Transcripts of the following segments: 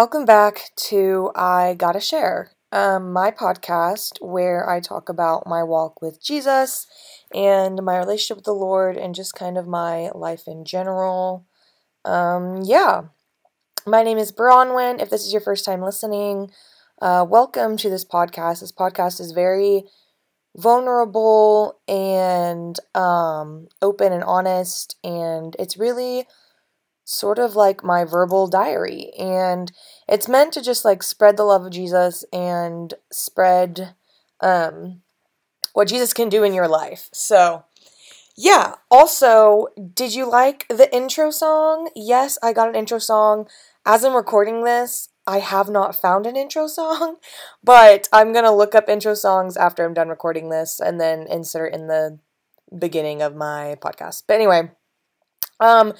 Welcome back to I Gotta Share, um, my podcast where I talk about my walk with Jesus and my relationship with the Lord and just kind of my life in general. Um, yeah, my name is Bronwyn. If this is your first time listening, uh, welcome to this podcast. This podcast is very vulnerable and um, open and honest, and it's really sort of like my verbal diary. And it's meant to just like spread the love of Jesus and spread um, what Jesus can do in your life. So, yeah. Also, did you like the intro song? Yes, I got an intro song. As I'm recording this, I have not found an intro song, but I'm going to look up intro songs after I'm done recording this and then insert in the beginning of my podcast. But anyway, um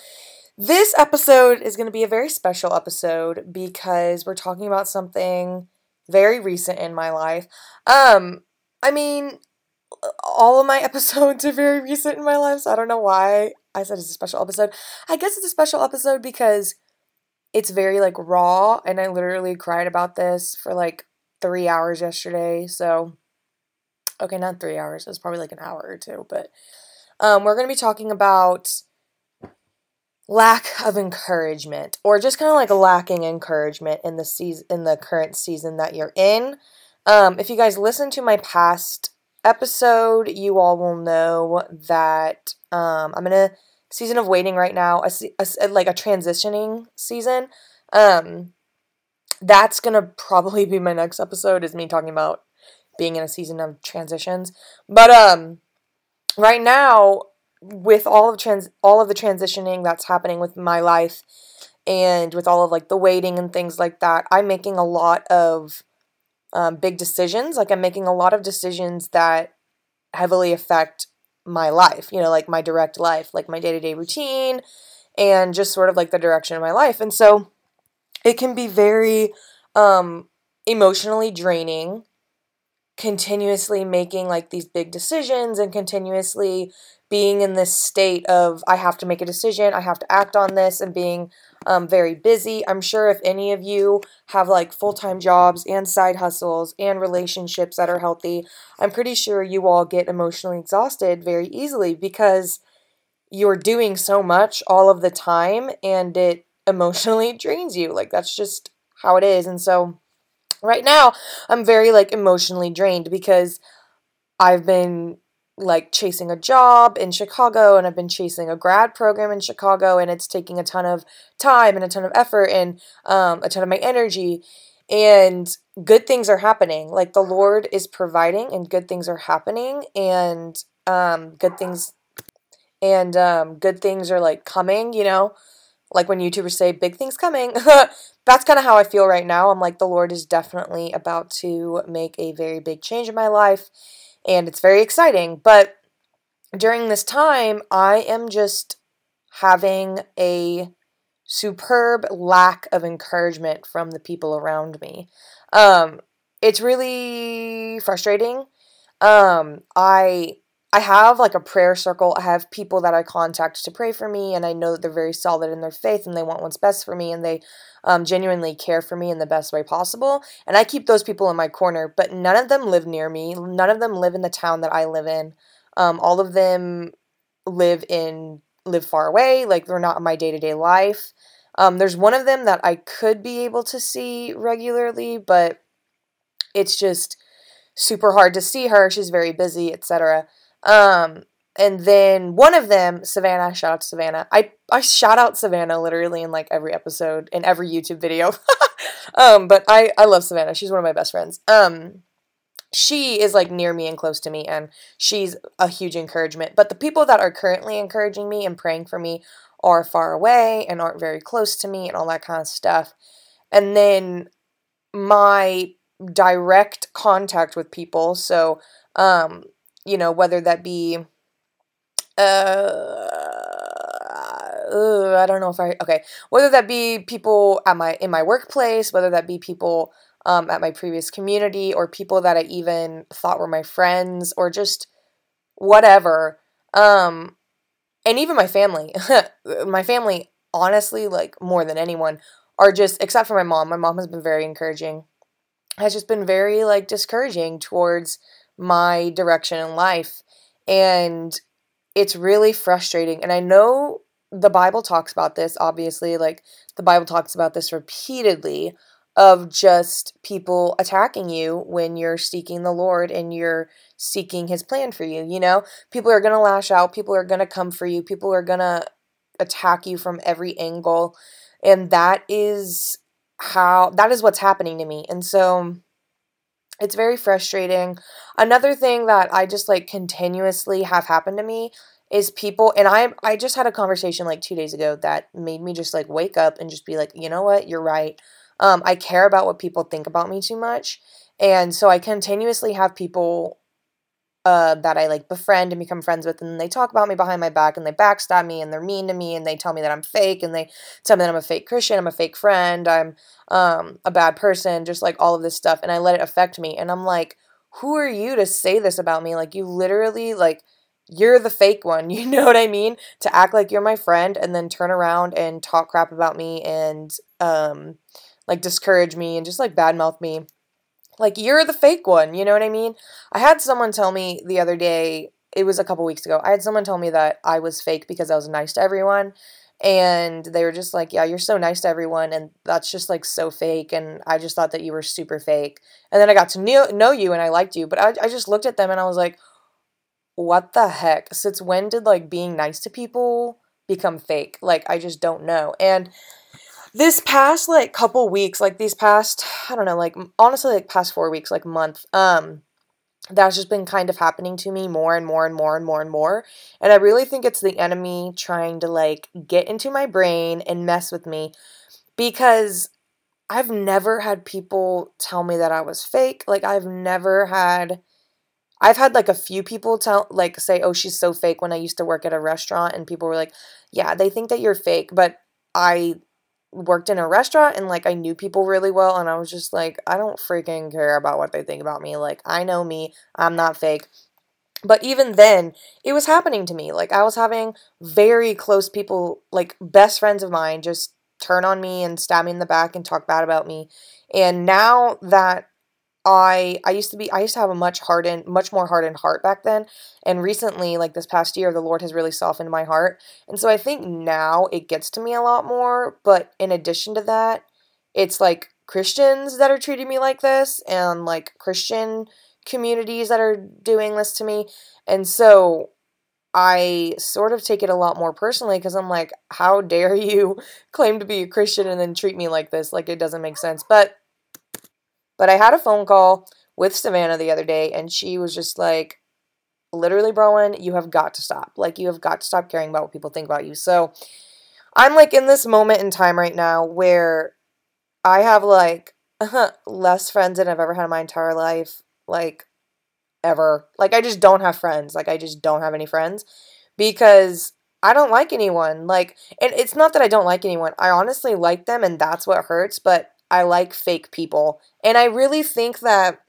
this episode is going to be a very special episode because we're talking about something very recent in my life. Um, I mean, all of my episodes are very recent in my life, so I don't know why I said it's a special episode. I guess it's a special episode because it's very like raw, and I literally cried about this for like three hours yesterday. So, okay, not three hours, it was probably like an hour or two, but um, we're going to be talking about lack of encouragement or just kind of like lacking encouragement in the season in the current season that you're in. Um, if you guys listen to my past episode, you all will know that um, I'm in a season of waiting right now, a, a, like a transitioning season. Um, that's gonna probably be my next episode is me talking about being in a season of transitions. But um, right now with all of trans all of the transitioning that's happening with my life and with all of like the waiting and things like that, I'm making a lot of um, big decisions. Like I'm making a lot of decisions that heavily affect my life, you know, like my direct life, like my day to day routine, and just sort of like the direction of my life. And so it can be very um, emotionally draining continuously making like these big decisions and continuously being in this state of I have to make a decision, I have to act on this, and being um, very busy. I'm sure if any of you have like full time jobs and side hustles and relationships that are healthy, I'm pretty sure you all get emotionally exhausted very easily because you're doing so much all of the time and it emotionally drains you. Like that's just how it is. And so right now, I'm very like emotionally drained because I've been like chasing a job in Chicago and I've been chasing a grad program in Chicago and it's taking a ton of time and a ton of effort and um, a ton of my energy. And good things are happening. Like the Lord is providing and good things are happening and um, good things and um, good things are like coming you know? Like when YouTubers say big things coming that's kind of how I feel right now. I'm like the Lord is definitely about to make a very big change in my life and it's very exciting. But during this time, I am just having a superb lack of encouragement from the people around me. Um, it's really frustrating. Um, I I have like a prayer circle. I have people that I contact to pray for me, and I know that they're very solid in their faith and they want what's best for me, and they um, genuinely care for me in the best way possible. And I keep those people in my corner, but none of them live near me. None of them live in the town that I live in. Um, all of them live in live far away. Like they're not in my day to day life. Um, there's one of them that I could be able to see regularly, but it's just super hard to see her. She's very busy, etc. Um, and then one of them, Savannah, shout out to Savannah. I, I shout out Savannah literally in like every episode, in every YouTube video. um, but I, I love Savannah. She's one of my best friends. Um, she is like near me and close to me, and she's a huge encouragement. But the people that are currently encouraging me and praying for me are far away and aren't very close to me and all that kind of stuff. And then my direct contact with people, so um, you know, whether that be uh, I don't know if I okay whether that be people at my in my workplace, whether that be people um, at my previous community, or people that I even thought were my friends, or just whatever. Um, and even my family, my family, honestly, like more than anyone, are just except for my mom. My mom has been very encouraging. Has just been very like discouraging towards my direction in life. And it's really frustrating. And I know the Bible talks about this, obviously, like the Bible talks about this repeatedly of just people attacking you when you're seeking the Lord and you're seeking his plan for you, you know? People are going to lash out, people are going to come for you, people are going to attack you from every angle. And that is how that is what's happening to me. And so it's very frustrating. Another thing that I just like continuously have happened to me is people and I I just had a conversation like 2 days ago that made me just like wake up and just be like, "You know what? You're right. Um I care about what people think about me too much." And so I continuously have people uh, that I like befriend and become friends with, and they talk about me behind my back and they backstab me and they're mean to me and they tell me that I'm fake and they tell me that I'm a fake Christian, I'm a fake friend, I'm um, a bad person, just like all of this stuff, and I let it affect me. And I'm like, who are you to say this about me? Like, you literally, like, you're the fake one, you know what I mean? To act like you're my friend and then turn around and talk crap about me and, um, like, discourage me and just like badmouth me like, you're the fake one, you know what I mean? I had someone tell me the other day, it was a couple weeks ago, I had someone tell me that I was fake because I was nice to everyone. And they were just like, yeah, you're so nice to everyone. And that's just like so fake. And I just thought that you were super fake. And then I got to know, know you and I liked you. But I, I just looked at them and I was like, what the heck? Since when did like being nice to people become fake? Like, I just don't know. And this past like couple weeks, like these past, I don't know, like honestly, like past four weeks, like month, um, that's just been kind of happening to me more and more and more and more and more. And I really think it's the enemy trying to like get into my brain and mess with me because I've never had people tell me that I was fake. Like I've never had I've had like a few people tell like say, "Oh, she's so fake" when I used to work at a restaurant and people were like, "Yeah, they think that you're fake." But I worked in a restaurant and like I knew people really well and I was just like I don't freaking care about what they think about me. Like I know me. I'm not fake. But even then, it was happening to me. Like I was having very close people, like best friends of mine just turn on me and stab me in the back and talk bad about me. And now that I I used to be I used to have a much hardened much more hardened heart back then and recently like this past year the Lord has really softened my heart and so I think now it gets to me a lot more but in addition to that it's like Christians that are treating me like this and like Christian communities that are doing this to me and so I sort of take it a lot more personally because I'm like how dare you claim to be a Christian and then treat me like this like it doesn't make sense but but I had a phone call with Savannah the other day, and she was just like, literally, Bronwyn, you have got to stop. Like, you have got to stop caring about what people think about you. So I'm like in this moment in time right now where I have like less friends than I've ever had in my entire life. Like, ever. Like, I just don't have friends. Like, I just don't have any friends because I don't like anyone. Like, and it's not that I don't like anyone. I honestly like them, and that's what hurts. But I like fake people. And I really think that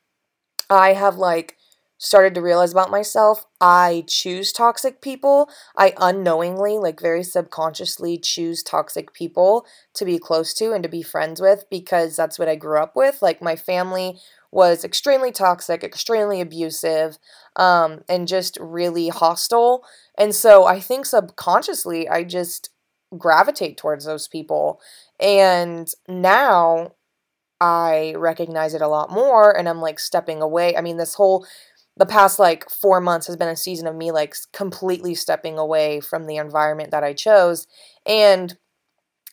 I have like started to realize about myself, I choose toxic people. I unknowingly, like very subconsciously choose toxic people to be close to and to be friends with because that's what I grew up with. Like my family was extremely toxic, extremely abusive, um, and just really hostile. And so I think subconsciously I just gravitate towards those people. And now I recognize it a lot more and I'm like stepping away. I mean, this whole the past like 4 months has been a season of me like completely stepping away from the environment that I chose and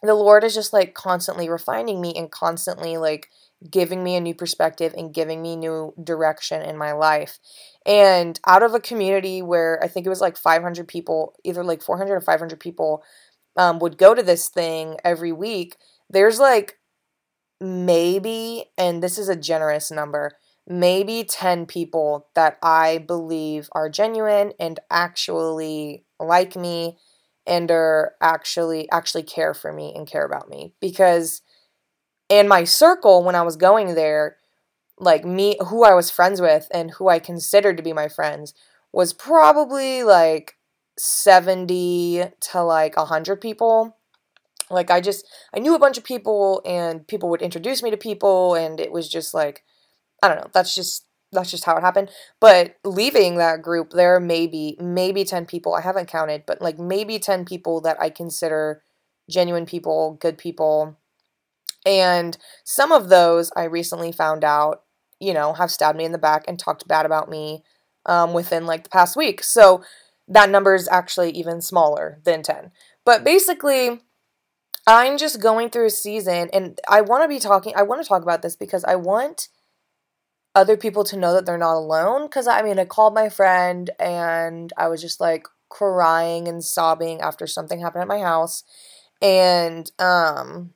the Lord is just like constantly refining me and constantly like giving me a new perspective and giving me new direction in my life. And out of a community where I think it was like 500 people, either like 400 or 500 people um, would go to this thing every week, there's like maybe, and this is a generous number, maybe 10 people that I believe are genuine and actually like me and are actually actually care for me and care about me because in my circle when I was going there like me who I was friends with and who I considered to be my friends was probably like 70 to like 100 people Like I just I knew a bunch of people and people would introduce me to people and it was just like I don't know, that's just that's just how it happened. But leaving that group, there may be maybe 10 people, I haven't counted, but like maybe 10 people that I consider genuine people, good people. And some of those I recently found out, you know, have stabbed me in the back and talked bad about me um, within like the past week. So that number is actually even smaller than 10. But basically, I'm just going through a season and I want to be talking, I want to talk about this because I want other people to know that they're not alone. Because I mean, I called my friend and I was just like crying and sobbing after something happened at my house. And um,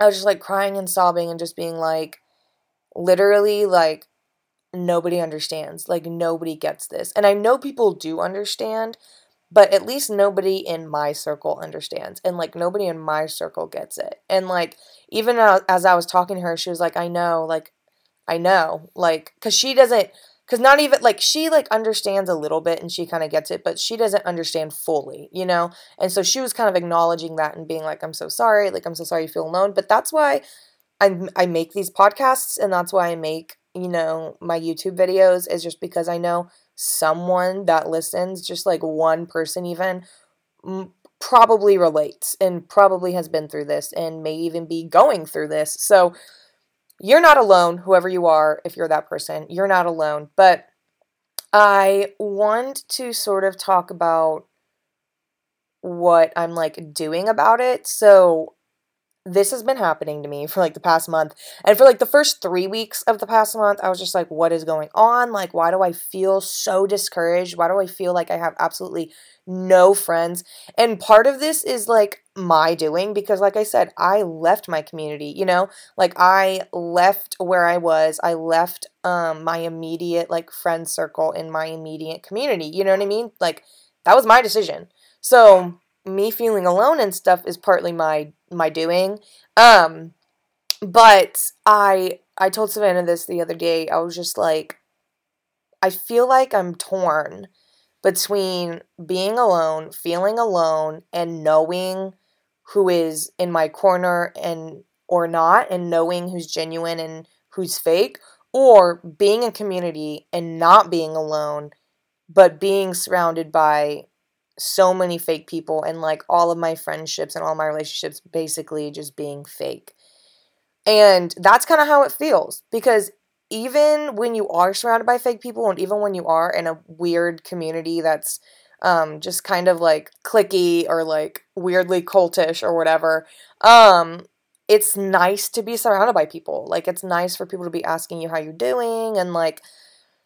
I was just like crying and sobbing and just being like, literally, like, nobody understands. Like, nobody gets this. And I know people do understand, but at least nobody in my circle understands. And like, nobody in my circle gets it. And like, even as I was talking to her, she was like, I know, like, I know, like, because she doesn't, because not even, like, she, like, understands a little bit and she kind of gets it, but she doesn't understand fully, you know? And so she was kind of acknowledging that and being like, I'm so sorry, like, I'm so sorry you feel alone. But that's why I, I make these podcasts and that's why I make, you know, my YouTube videos is just because I know someone that listens, just like one person even, probably relates and probably has been through this and may even be going through this. So, you're not alone, whoever you are, if you're that person, you're not alone. But I want to sort of talk about what I'm like doing about it. So this has been happening to me for like the past month. And for like the first three weeks of the past month, I was just like, what is going on? Like, why do I feel so discouraged? Why do I feel like I have absolutely no friends? And part of this is like my doing because, like I said, I left my community, you know, like I left where I was, I left um, my immediate like friend circle in my immediate community. You know what I mean? Like, that was my decision. So, me feeling alone and stuff is partly my my doing. Um but I I told Savannah this the other day. I was just like I feel like I'm torn between being alone, feeling alone and knowing who is in my corner and or not and knowing who's genuine and who's fake or being in community and not being alone but being surrounded by so many fake people and like all of my friendships and all my relationships basically just being fake. And that's kind of how it feels because even when you are surrounded by fake people and even when you are in a weird community that's um, just kind of like clicky or like weirdly cultish or whatever, um, it's nice to be surrounded by people. Like it's nice for people to be asking you how you're doing and like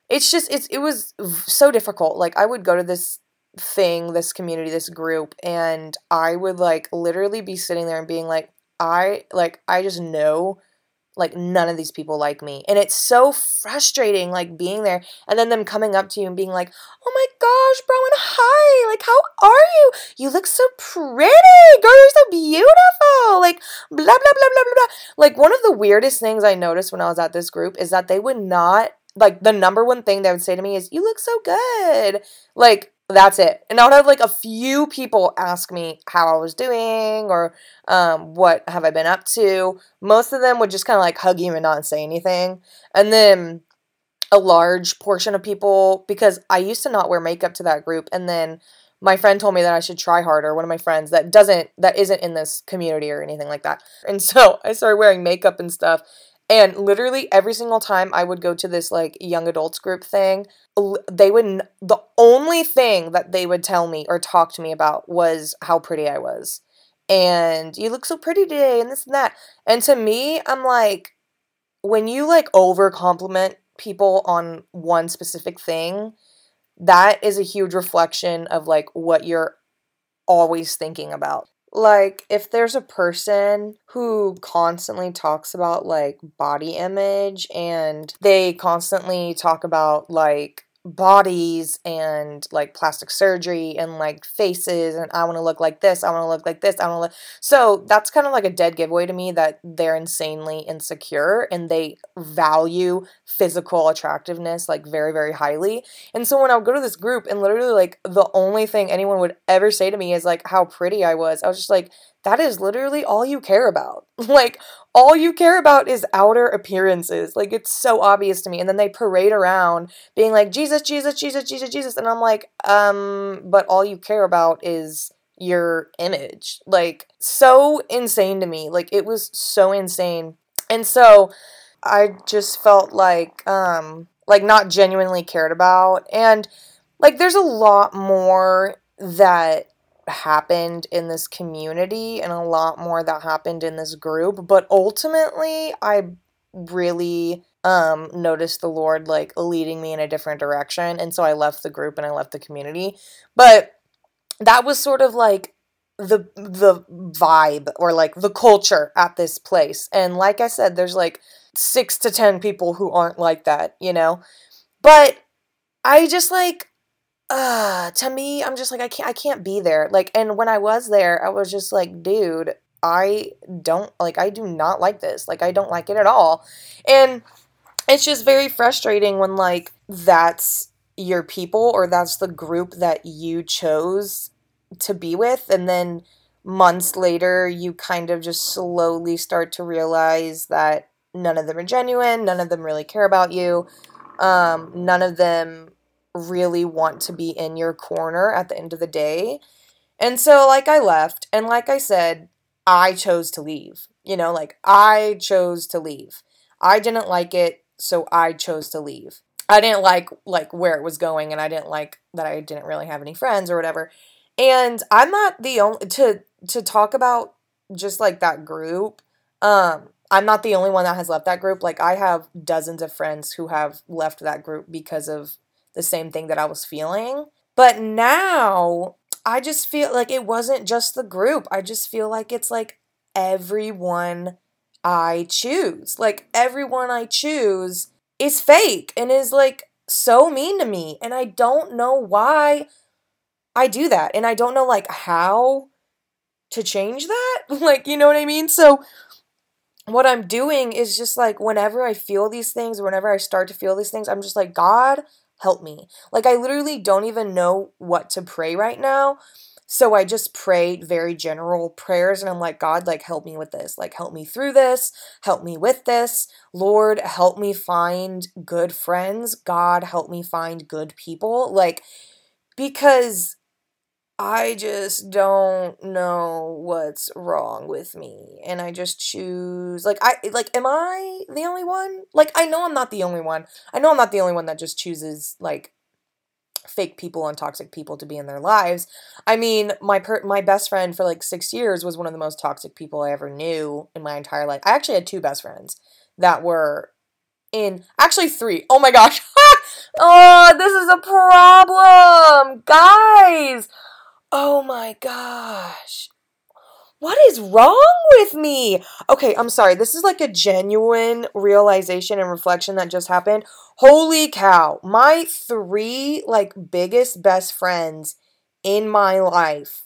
it's just it's it was so difficult. Like I would go to this thing, this community, this group, and I would like literally be sitting there and being like, I like I just know like none of these people like me. And it's so frustrating like being there and then them coming up to you and being like, "Oh my gosh, bro, and hi. Like how are you? You look so pretty. Girl, you're so beautiful." Like blah blah blah blah blah. blah. Like one of the weirdest things I noticed when I was at this group is that they would not like the number one thing they would say to me is, "You look so good." Like that's it. And I would have like a few people ask me how I was doing or um, what have I been up to. Most of them would just kind of like hug you and not say anything. And then a large portion of people, because I used to not wear makeup to that group, and then my friend told me that I should try harder. One of my friends that doesn't, that isn't in this community or anything like that. And so I started wearing makeup and stuff. And literally every single time I would go to this like young adults group thing, they would the only thing that they would tell me or talk to me about was how pretty I was. And you look so pretty today and this and that. And to me, I'm like when you like over compliment people on one specific thing, that is a huge reflection of like what you're always thinking about like if there's a person who constantly talks about like body image and they constantly talk about like bodies and like plastic surgery and like faces and I want to look like this, I want to look like this, I want to look. So that's kind of like a dead giveaway to me that they're insanely insecure and they value physical attractiveness like very very highly. And so when I would go to this group and literally like the only thing anyone would ever say to me is like how pretty I was. I was just like that is literally all you care about. like, all you care about is outer appearances. Like, it's so obvious to me. And then they parade around being like, Jesus, Jesus, Jesus, Jesus, Jesus. And I'm like, um, but all you care about is your image. Like, so insane to me. Like, it was so insane. And so I just felt like, um, like not genuinely cared about. And like, there's a lot more that happened in this community and a lot more that happened in this group but ultimately i really um noticed the lord like leading me in a different direction and so i left the group and i left the community. But that was sort of like the the vibe or like the culture at this place. And like i said there's like 6 to 10 people who aren't like that you know? But i just like uh to me i'm just like i can't i can't be there like and when i was there i was just like dude i don't like i do not like this like i don't like it at all and it's just very frustrating when like that's your people or that's the group that you chose to be with and then months later you kind of just slowly start to realize that none of them are genuine none of them really care about you um, none of them really want to be in your corner at the end of the day. And so, like, I left, and like I said, I chose to leave. You know, like, I chose to leave. I didn't like it, so I chose to leave. I didn't like like where it was going and I didn't like that I didn't really have any friends or whatever. And I'm not the only to to talk about just like that group. Um I'm not the only one that has left that group. Like I have dozens of friends who have left that group because of the same thing that I was feeling. But now I just feel like it wasn't just the group. I just feel like it's like everyone I choose. Like everyone I choose is fake and is like so mean to me. And I don't know why I do that. And I don't know like how to change that. like, you know what I mean? So what I'm doing is just like whenever I feel these things, whenever I start to feel these things, I'm just like, God, help me. Like, I literally don't even know what to pray right now. So I just prayed very general prayers and I'm like, God, like, help me with this. Like, help me through this. Help me with this. Lord, help me find good friends. God, help me find good people. Like, because I just don't know what's wrong with me. And I just choose like I like am I the only one? Like I know I'm not the only one. I know I'm not the only one that just chooses like fake people and toxic people to be in their lives. I mean, my per- my best friend for like 6 years was one of the most toxic people I ever knew in my entire life. I actually had two best friends that were in actually 3. Oh my gosh. oh, this is a problem. Oh my gosh. What is wrong with me? Okay, I'm sorry. This is like a genuine realization and reflection that just happened. Holy cow. My three like biggest best friends in my life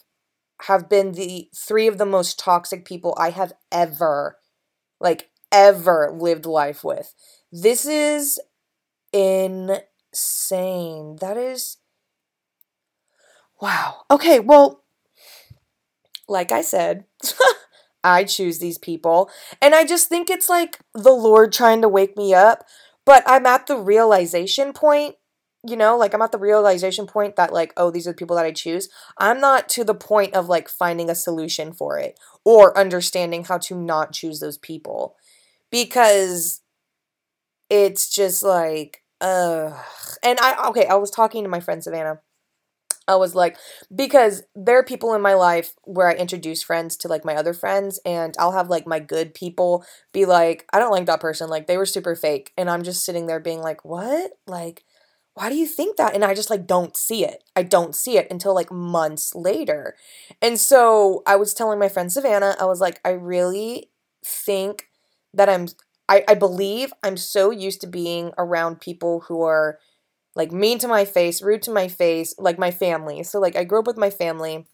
have been the three of the most toxic people I have ever like ever lived life with. This is insane. That is Wow. Okay, well, like I said, I choose these people. And I just think it's like the Lord trying to wake me up. But I'm at the realization point, you know, like I'm at the realization point that, like, oh, these are the people that I choose. I'm not to the point of like finding a solution for it or understanding how to not choose those people because it's just like, ugh. And I, okay, I was talking to my friend Savannah I was like, because there are people in my life where I introduce friends to like my other friends, and I'll have like my good people be like, I don't like that person. Like, they were super fake. And I'm just sitting there being like, what? Like, why do you think that? And I just like don't see it. I don't see it until like months later. And so I was telling my friend Savannah, I was like, I really think that I'm, I, I believe I'm so used to being around people who are like mean to my face, rude to my face, like my family. So like I grew up with my family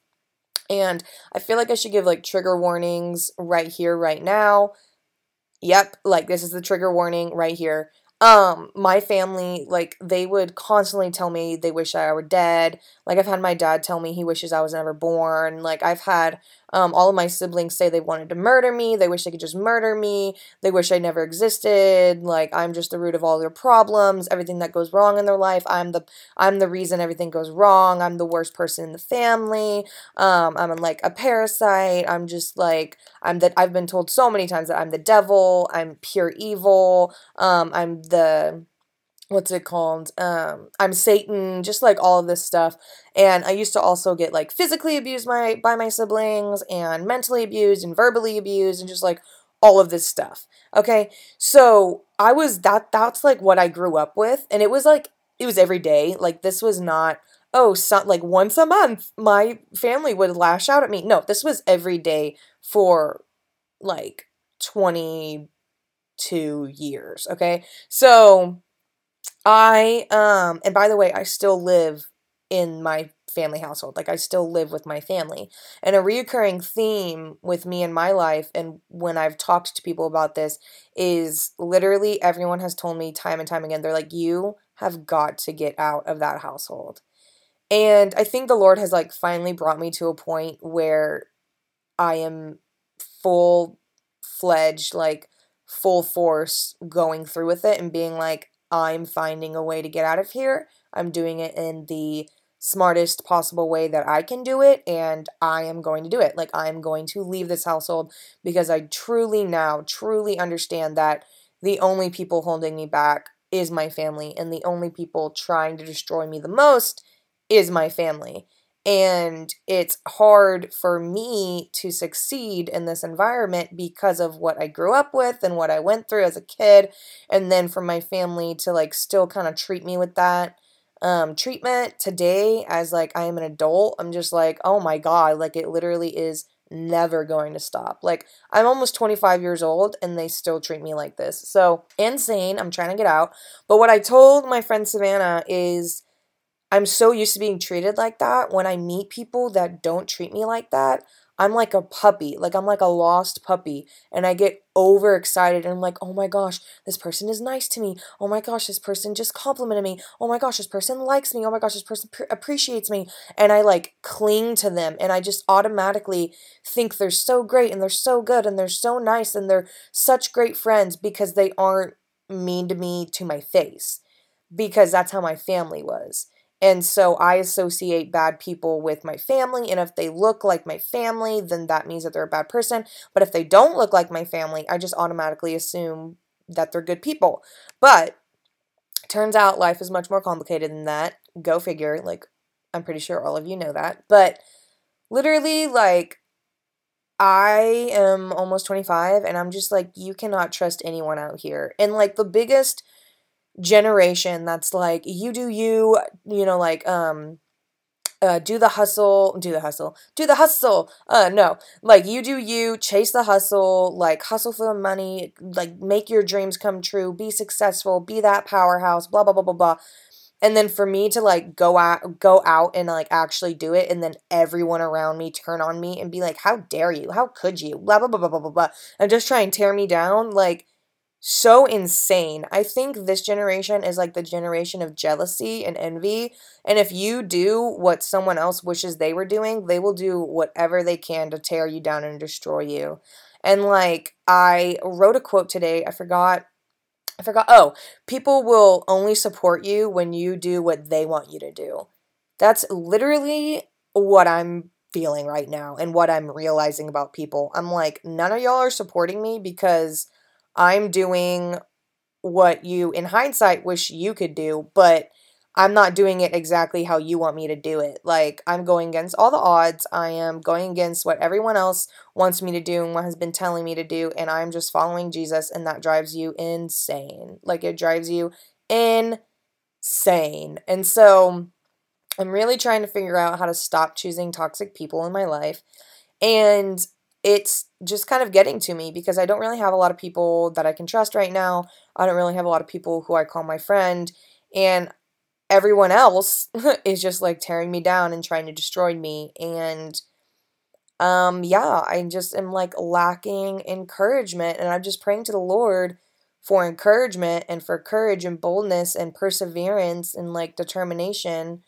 and I feel like I should give like trigger warnings right here right now. Yep, like this is the trigger warning right here. Um my family like they would constantly tell me they wish I were dead. Like I've had my dad tell me he wishes I was never born. Like I've had Um, all of my siblings say they wanted to murder me. They wish they could just murder me. They wish I never existed. Like I'm just the root of all their problems. Everything that goes wrong in their life, I'm the I'm the reason everything goes wrong. I'm the worst person in the family. Um, I'm like a parasite. I'm just like I'm that. I've been told so many times that I'm the devil. I'm pure evil. Um, I'm the what's it called um i'm satan just like all of this stuff and i used to also get like physically abused my by my siblings and mentally abused and verbally abused and just like all of this stuff okay? So i was that that's like what i grew up with and it was like it was every day like this was not oh so, like once a month my family would lash out at me no this was every day for like 22 years okay? So I um and by the way, I still live in my family household. Like I still live with my family. And a reoccurring theme with me in my life and when I've talked to people about this is literally everyone has told me time and time again they're like you have got to get out of that household. And I think the Lord has like finally brought me to a point where I am full fledged like full force going through with it and being like I'm finding a way to get out of here. I'm doing it in the smartest possible way that I can do it, and I am going to do it. Like, I'm going to leave this household because I truly now, truly understand that the only people holding me back is my family, and the only people trying to destroy me the most is my family. And it's hard for me to succeed in this environment because of what I grew up with and what I went through as a kid. And then for my family to like still kind of treat me with that um, treatment today as like I am an adult. I'm just like, oh my God, like it literally is never going to stop. Like I'm almost 25 years old and they still treat me like this. So insane. I'm trying to get out. But what I told my friend Savannah is I'm so used to being treated like that. When I meet people that don't treat me like that, I'm like a puppy. Like I'm like a lost puppy. And I get overexcited and I'm like, oh my gosh, this person is nice to me. Oh my gosh, this person just complimented me. Oh my gosh, this person likes me. Oh my gosh, this person pr- appreciates me. And I like cling to them and I just automatically think they're so great and they're so good and they're so nice and they're such great friends because they aren't mean to me to my face. Because that's how my family was. And so I associate bad people with my family. And if they look like my family, then that means that they're a bad person. But if they don't look like my family, I just automatically assume that they're good people. But turns out life is much more complicated than that. Go figure. Like, I'm pretty sure all of you know that. But literally, like, I am almost 25 and I'm just like, you cannot trust anyone out here. And like, the biggest generation that's like you do you you know like um uh, do the hustle, do the hustle, do the hustle. Uh, no, like you do you, chase the hustle, like hustle for the money, like make your dreams come true, be successful, be that powerhouse, blah blah blah blah blah. And then for me to like go out, go out and like actually do it, and then everyone around me turn on me and be like, "How dare you? How could you?" Blah blah blah blah blah blah blah, and just try and tear me down. Like so insane. I think this generation is like the generation of jealousy and envy. And if you do what someone else wishes they were doing, they will do whatever they can to tear you down and destroy you. And like, I wrote a quote today. I forgot. I forgot. Oh, people will only support you when you do what they want you to do. That's literally what I'm feeling right now and what I'm realizing about people. I'm like, none of y'all are supporting me because I'm doing what you, in hindsight, wish you could do, but I'm not doing it exactly how you want me to do it. Like, I'm going against all the odds. I am going against what everyone else wants me to do and what has been telling me to do, and I'm just following Jesus, and that drives you insane. Like, it drives you insane. And so, I'm really trying to figure out how to stop choosing toxic people in my life. And it's just kind of getting to me because I don't really have a lot of people that I can trust right now. I don't really have a lot of people who I call my friend. And everyone else is just like tearing me down and trying to destroy me. And um, yeah, I just am like lacking encouragement. And I'm just praying to the Lord for encouragement and for courage and boldness and perseverance and like determination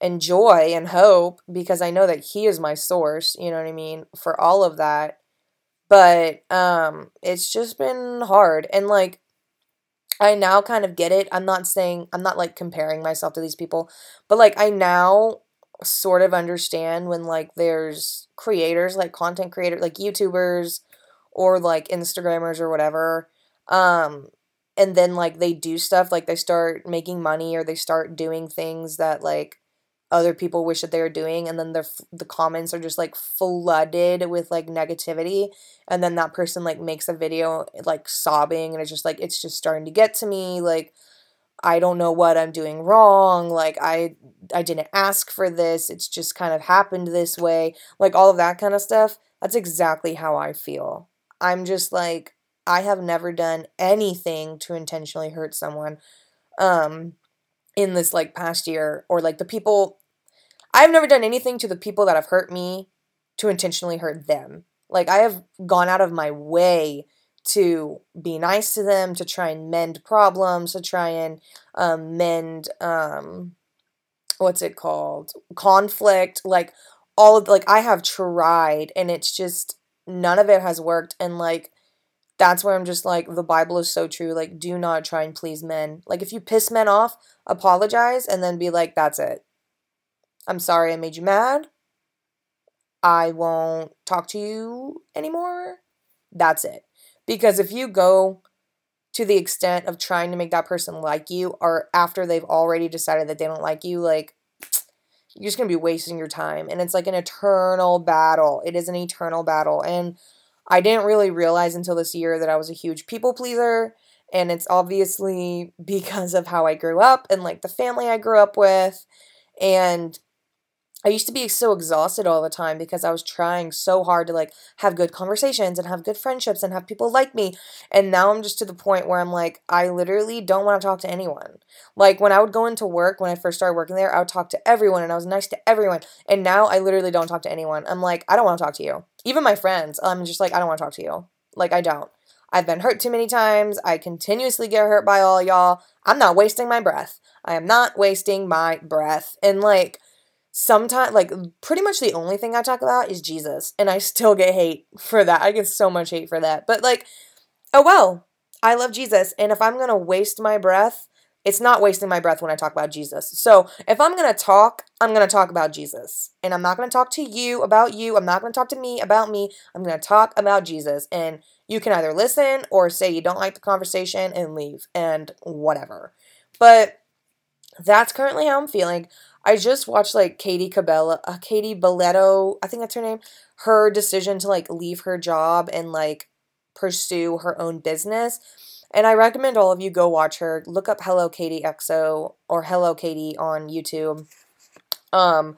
and joy and hope because I know that he is my source, you know what I mean, for all of that. But um it's just been hard and like I now kind of get it. I'm not saying I'm not like comparing myself to these people, but like I now sort of understand when like there's creators like content creators like YouTubers or like Instagrammers or whatever um and then like they do stuff like they start making money or they start doing things that like other people wish that they were doing and then the the comments are just like flooded with like negativity and then that person like makes a video like sobbing and it's just like it's just starting to get to me like I don't know what I'm doing wrong like I I didn't ask for this it's just kind of happened this way like all of that kind of stuff. That's exactly how I feel. I'm just like I have never done anything to intentionally hurt someone. Um in this like past year or like the people I've never done anything to the people that have hurt me to intentionally hurt them. Like I have gone out of my way to be nice to them, to try and mend problems, to try and um, mend um, what's it called conflict. Like all of like I have tried, and it's just none of it has worked. And like that's where I'm just like, the Bible is so true. Like, do not try and please men. Like, if you piss men off, apologize and then be like, that's it. I'm sorry I made you mad. I won't talk to you anymore. That's it. Because if you go to the extent of trying to make that person like you, or after they've already decided that they don't like you, like, you're just going to be wasting your time. And it's like an eternal battle. It is an eternal battle. And I didn't really realize until this year that I was a huge people pleaser. And it's obviously because of how I grew up and like the family I grew up with. And I used to be so exhausted all the time because I was trying so hard to like have good conversations and have good friendships and have people like me. And now I'm just to the point where I'm like, I literally don't want to talk to anyone. Like when I would go into work, when I first started working there, I would talk to everyone and I was nice to everyone. And now I literally don't talk to anyone. I'm like, I don't want to talk to you. Even my friends, I'm just like, I don't want to talk to you. Like, I don't. I've been hurt too many times. I continuously get hurt by all y'all. I'm not wasting my breath. I am not wasting my breath. And like, sometimes like pretty much the only thing I talk about is Jesus and I still get hate for that. I get so much hate for that. But like oh well, I love Jesus and if I'm going to waste my breath, it's not wasting my breath when I talk about Jesus. So, if I'm going to talk, I'm going to talk about Jesus. And I'm not going to talk to you about you. I'm not going to talk to me about me. I'm going to talk about Jesus. And you can either listen or say you don't like the conversation and leave and whatever. But that's currently how I'm feeling. I just watched like Katie Cabela, uh, Katie Belletto, I think that's her name. Her decision to like leave her job and like pursue her own business. And I recommend all of you go watch her. Look up Hello Katie EXO or Hello Katie on YouTube. Um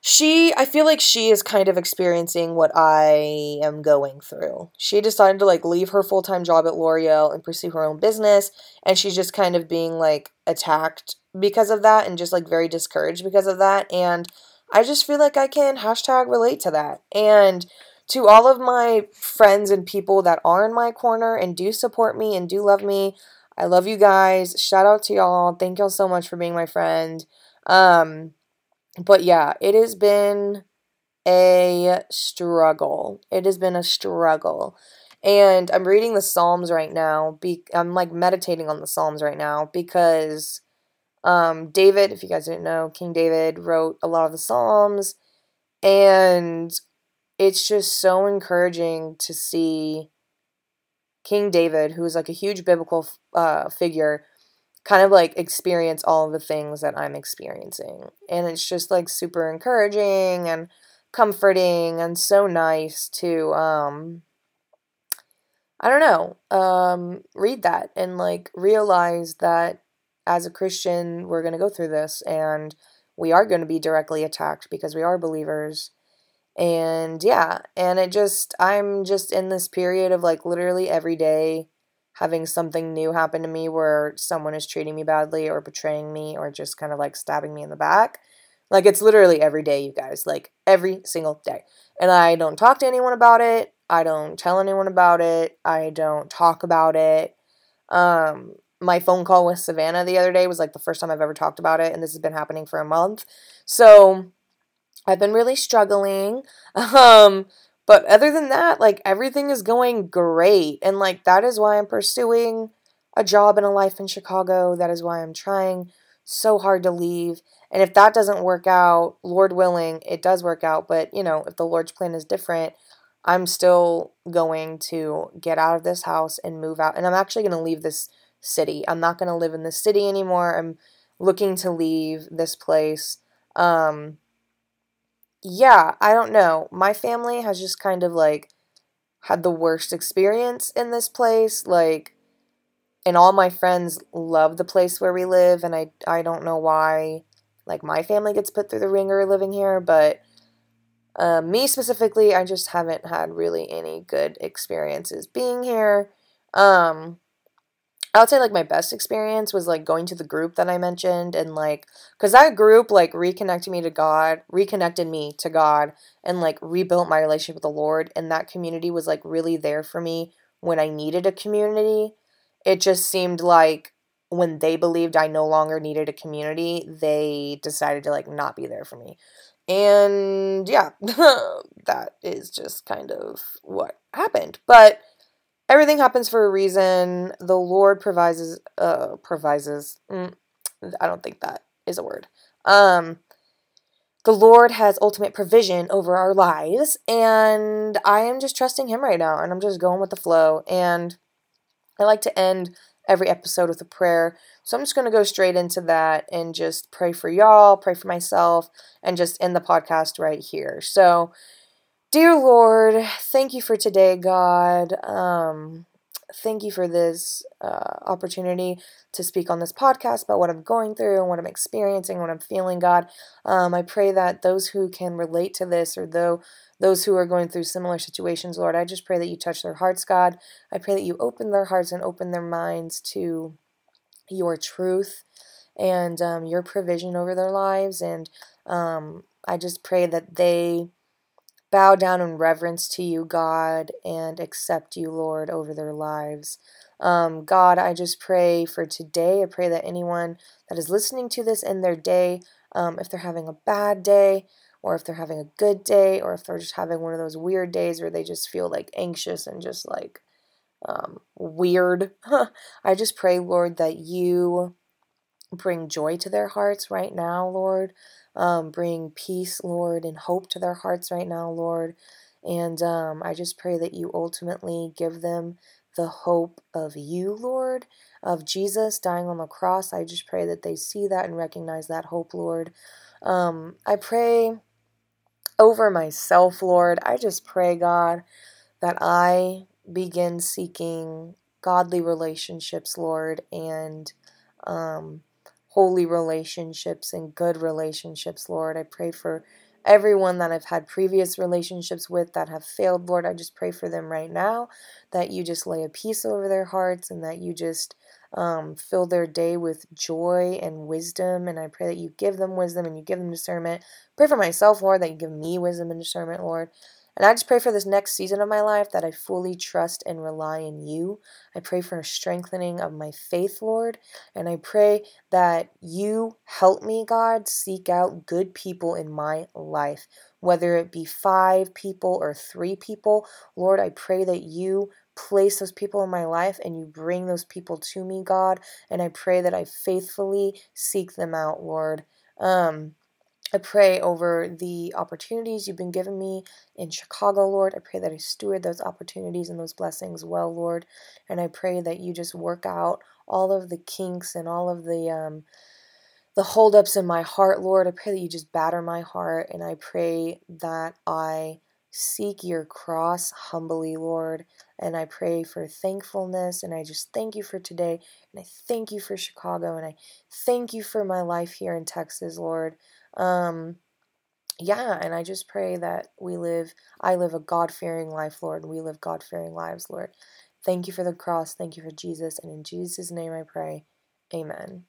she I feel like she is kind of experiencing what I am going through. She decided to like leave her full-time job at L'Oreal and pursue her own business and she's just kind of being like attacked because of that and just like very discouraged because of that. And I just feel like I can hashtag relate to that. And to all of my friends and people that are in my corner and do support me and do love me, I love you guys. Shout out to y'all. Thank y'all so much for being my friend. Um, but yeah, it has been a struggle. It has been a struggle. And I'm reading the Psalms right now. Be- I'm like meditating on the Psalms right now because um, David, if you guys didn't know, King David wrote a lot of the Psalms, and it's just so encouraging to see King David, who is like a huge biblical uh, figure, kind of like experience all the things that I'm experiencing. And it's just like super encouraging and comforting and so nice to um I don't know, um read that and like realize that as a Christian, we're going to go through this and we are going to be directly attacked because we are believers. And yeah, and it just, I'm just in this period of like literally every day having something new happen to me where someone is treating me badly or betraying me or just kind of like stabbing me in the back. Like it's literally every day, you guys, like every single day. And I don't talk to anyone about it. I don't tell anyone about it. I don't talk about it. Um, my phone call with Savannah the other day was like the first time I've ever talked about it, and this has been happening for a month. So I've been really struggling. Um, but other than that, like everything is going great. And like that is why I'm pursuing a job and a life in Chicago. That is why I'm trying so hard to leave. And if that doesn't work out, Lord willing, it does work out. But, you know, if the Lord's plan is different, I'm still going to get out of this house and move out. And I'm actually going to leave this city. I'm not going to live in this city anymore. I'm looking to leave this place. Um, yeah, I don't know. My family has just kind of like had the worst experience in this place. Like, and all my friends love the place where we live, and I I don't know why. Like my family gets put through the ringer living here, but uh, me specifically, I just haven't had really any good experiences being here. Um, I would say like my best experience was like going to the group that I mentioned and like cuz that group like reconnected me to God, reconnected me to God and like rebuilt my relationship with the Lord and that community was like really there for me when I needed a community. It just seemed like when they believed I no longer needed a community, they decided to like not be there for me. And yeah, that is just kind of what happened. But everything happens for a reason. The Lord provides uh provides mm, I don't think that is a word. Um the Lord has ultimate provision over our lives and I am just trusting him right now and I'm just going with the flow and I like to end every episode with a prayer. So I'm just going to go straight into that and just pray for y'all, pray for myself and just end the podcast right here. So Dear Lord, thank you for today, God. Um, thank you for this uh, opportunity to speak on this podcast about what I'm going through and what I'm experiencing, what I'm feeling, God. Um, I pray that those who can relate to this or though those who are going through similar situations, Lord, I just pray that you touch their hearts, God. I pray that you open their hearts and open their minds to your truth and um, your provision over their lives. And um, I just pray that they bow down in reverence to you, God, and accept you, Lord, over their lives. Um, God, I just pray for today. I pray that anyone that is listening to this in their day, um, if they're having a bad day, or if they're having a good day, or if they're just having one of those weird days where they just feel like anxious and just like um, weird, I just pray, Lord, that you bring joy to their hearts right now, Lord. Um, bring peace, Lord, and hope to their hearts right now, Lord. And um, I just pray that you ultimately give them the hope of you, Lord, of Jesus dying on the cross. I just pray that they see that and recognize that hope, Lord. Um, I pray over myself, Lord. I just pray, God, that I begin seeking godly relationships, Lord, and um, holy relationships and good relationships, Lord. I pray for everyone that I've had previous relationships with that have failed, Lord. I just pray for them right now that you just lay a peace over their hearts and that you just um, fill their day with joy and wisdom. And I pray that you give them wisdom and you give them discernment. Pray for myself, Lord, that you give me wisdom and discernment, Lord. And I just pray for this next season of my life that I fully trust and rely in you. I pray for a strengthening of my faith, Lord. And I pray that you help me, God, seek out good people in my life, whether it be five people or three people. Lord, I pray that you place those people in my life and you bring those people to me, God. And I pray that I faithfully seek them out, Lord. Um, I pray over the opportunities you've been giving me in Chicago, Lord. I pray that I steward those opportunities and those blessings well, Lord. And I pray that you just work out all of the kinks and all of the um, the holdups in my heart, Lord. I pray that you just batter my heart, and I pray that I seek your cross humbly, Lord. And I pray for thankfulness, and I just thank you for today, and I thank you for Chicago, and I thank you for my life here in Texas, Lord. Um, yeah, and I just pray that we live, I live a God fearing life, Lord, we live God fearing lives, Lord. Thank you for the cross. Thank you for Jesus. And in Jesus' name I pray. Amen.